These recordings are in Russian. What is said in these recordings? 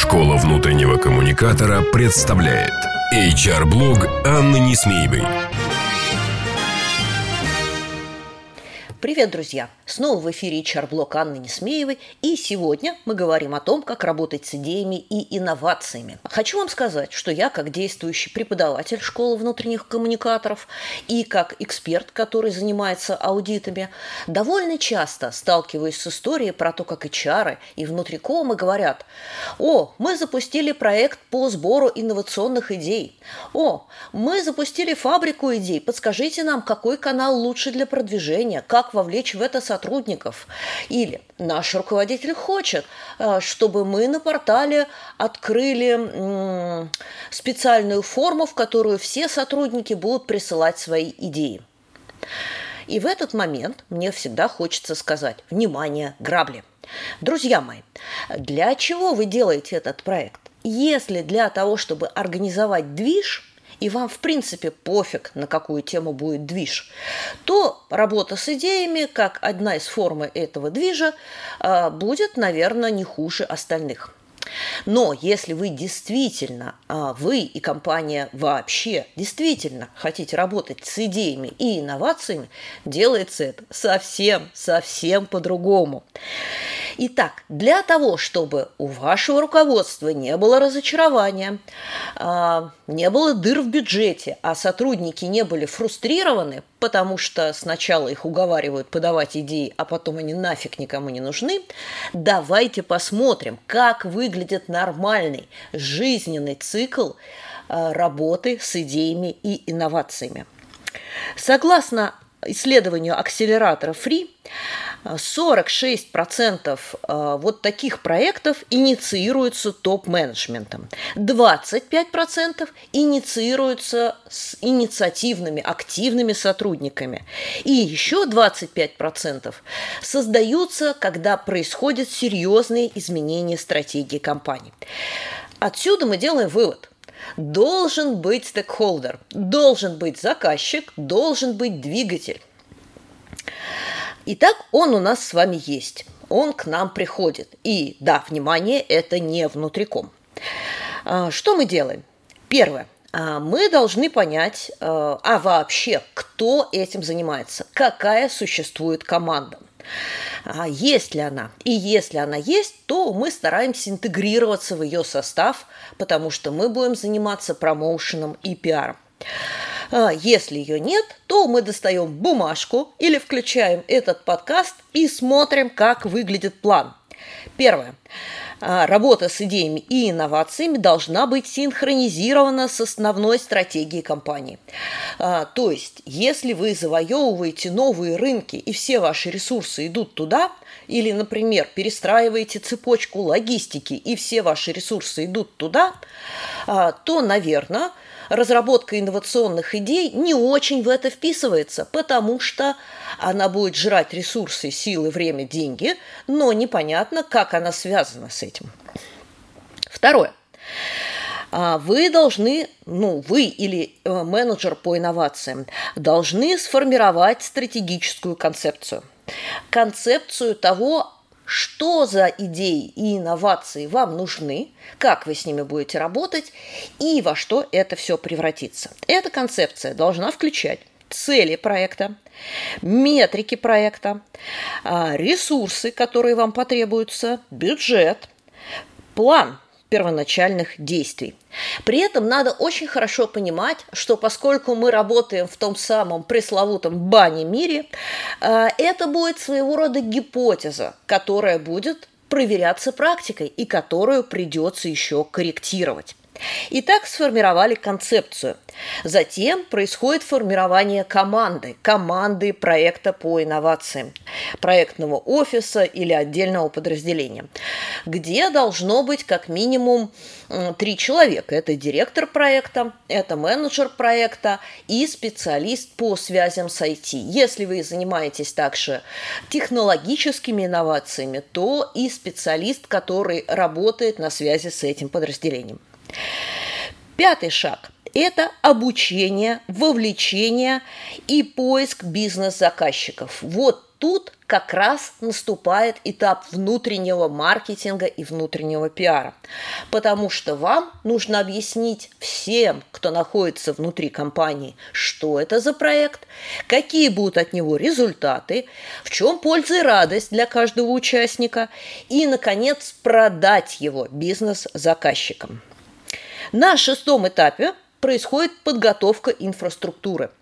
Школа внутреннего коммуникатора представляет HR-блог Анны Несмеевой. Привет, друзья! Снова в эфире HR-блог Анны Несмеевой, и сегодня мы говорим о том, как работать с идеями и инновациями. Хочу вам сказать, что я, как действующий преподаватель школы внутренних коммуникаторов и как эксперт, который занимается аудитами, довольно часто сталкиваюсь с историей про то, как HR и внутрикомы говорят, «О, мы запустили проект по сбору инновационных идей», «О, мы запустили фабрику идей, подскажите нам, какой канал лучше для продвижения, как вовлечь в это сотрудников. Или наш руководитель хочет, э, чтобы мы на портале открыли специальную форму, в которую все сотрудники будут присылать свои идеи. И в этот момент мне всегда хочется сказать «Внимание, грабли!» Друзья мои, для чего вы делаете этот проект? Если для того, чтобы организовать движ – и вам, в принципе, пофиг, на какую тему будет движ, то работа с идеями, как одна из форм этого движа, а, будет, наверное, не хуже остальных. Но если вы действительно, а, вы и компания вообще действительно хотите работать с идеями и инновациями, делается это совсем, совсем по-другому. Итак, для того, чтобы у вашего руководства не было разочарования, а, не было дыр в бюджете, а сотрудники не были фрустрированы, потому что сначала их уговаривают подавать идеи, а потом они нафиг никому не нужны, давайте посмотрим, как выглядит нормальный жизненный цикл а, работы с идеями и инновациями. Согласно исследованию акселератора Free, 46% э, вот таких проектов инициируются топ-менеджментом, 25% инициируются с инициативными, активными сотрудниками, и еще 25% создаются, когда происходят серьезные изменения стратегии компании. Отсюда мы делаем вывод. Должен быть стейкхолдер, должен быть заказчик, должен быть двигатель. Итак, он у нас с вами есть. Он к нам приходит. И да, внимание, это не внутриком. А, что мы делаем? Первое. А, мы должны понять, а, а вообще, кто этим занимается, какая существует команда. Есть ли она? И если она есть, то мы стараемся интегрироваться в ее состав, потому что мы будем заниматься промоушеном и пиаром. А если ее нет, то мы достаем бумажку или включаем этот подкаст и смотрим, как выглядит план. Первое. А, работа с идеями и инновациями должна быть синхронизирована с основной стратегией компании. А, то есть, если вы завоевываете новые рынки и все ваши ресурсы идут туда, или, например, перестраиваете цепочку логистики и все ваши ресурсы идут туда, то, наверное, разработка инновационных идей не очень в это вписывается, потому что она будет жрать ресурсы, силы, время, деньги, но непонятно, как она связана с этим. Второе. А, вы должны, ну, вы или э, менеджер по инновациям, должны сформировать стратегическую концепцию. Концепцию того, что за идеи и инновации вам нужны, как вы с ними будете работать и во что это все превратится. Эта концепция должна включать цели проекта, метрики проекта, а, ресурсы, которые вам потребуются, бюджет, план первоначальных действий. При этом надо очень хорошо понимать, что поскольку мы работаем в том самом пресловутом бане мире, э, это будет своего рода гипотеза, которая будет проверяться практикой и которую придется еще корректировать. Итак, сформировали концепцию. Затем происходит формирование команды, команды проекта по инновациям, проектного офиса или отдельного подразделения, где должно быть как минимум три человека. Это директор проекта, это менеджер проекта и специалист по связям с IT. Если вы занимаетесь также технологическими инновациями, то и специалист, который работает на связи с этим подразделением. Пятый шаг – это обучение, вовлечение и поиск бизнес-заказчиков. Вот тут как раз наступает этап внутреннего маркетинга и внутреннего пиара. Потому что вам нужно объяснить всем, кто находится внутри компании, что это за проект, какие будут от него результаты, в чем польза и радость для каждого участника и, наконец, продать его бизнес-заказчикам. На шестом этапе происходит подготовка инфраструктуры,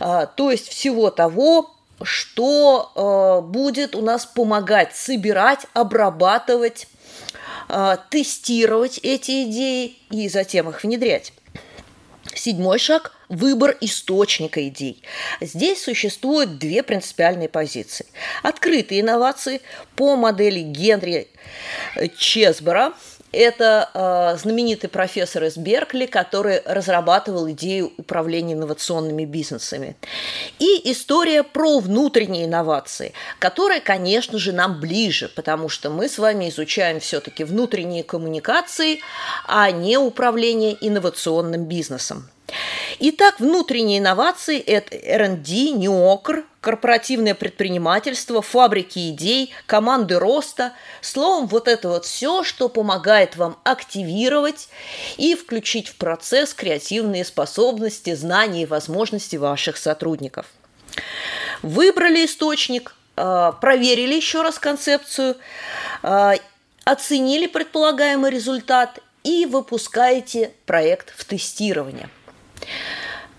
а, то есть всего того, что э, будет у нас помогать собирать, обрабатывать, э, тестировать эти идеи и затем их внедрять. Седьмой шаг – выбор источника идей. Здесь существуют две принципиальные позиции. Открытые инновации по модели Генри Чесбера это э, знаменитый профессор из Беркли, который разрабатывал идею управления инновационными бизнесами. И история про внутренние инновации, которая, конечно же, нам ближе, потому что мы с вами изучаем все-таки внутренние коммуникации, а не управление инновационным бизнесом. Итак, внутренние инновации – это R&D, НИОКР, корпоративное предпринимательство, фабрики идей, команды роста. Словом, вот это вот все, что помогает вам активировать и включить в процесс креативные способности, знания и возможности ваших сотрудников. Выбрали источник, а, проверили еще раз концепцию, а, оценили предполагаемый результат и выпускаете проект в тестирование –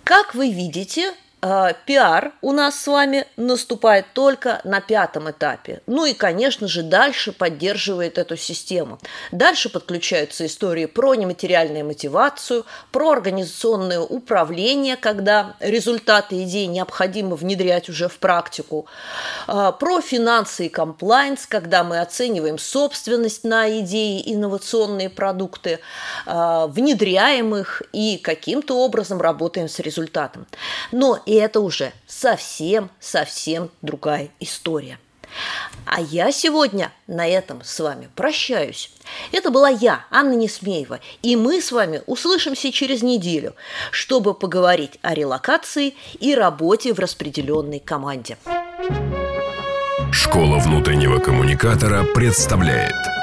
как вы видите, э, пиар у нас с вами наступает только на пятом этапе. Ну и, конечно же, дальше поддерживает эту систему. Дальше подключаются истории про нематериальную мотивацию, про организационное управление, когда результаты идей необходимо внедрять уже в практику, э, про финансы и комплайнс, когда мы оцениваем собственность на идеи, инновационные продукты, э, внедряем их и каким-то образом работаем с результатом. Но это уже совсем-совсем другая история. А я сегодня на этом с вами прощаюсь. Это была я, Анна Несмеева, и мы с вами услышимся через неделю, чтобы поговорить о релокации и работе в распределенной команде. Школа внутреннего коммуникатора представляет –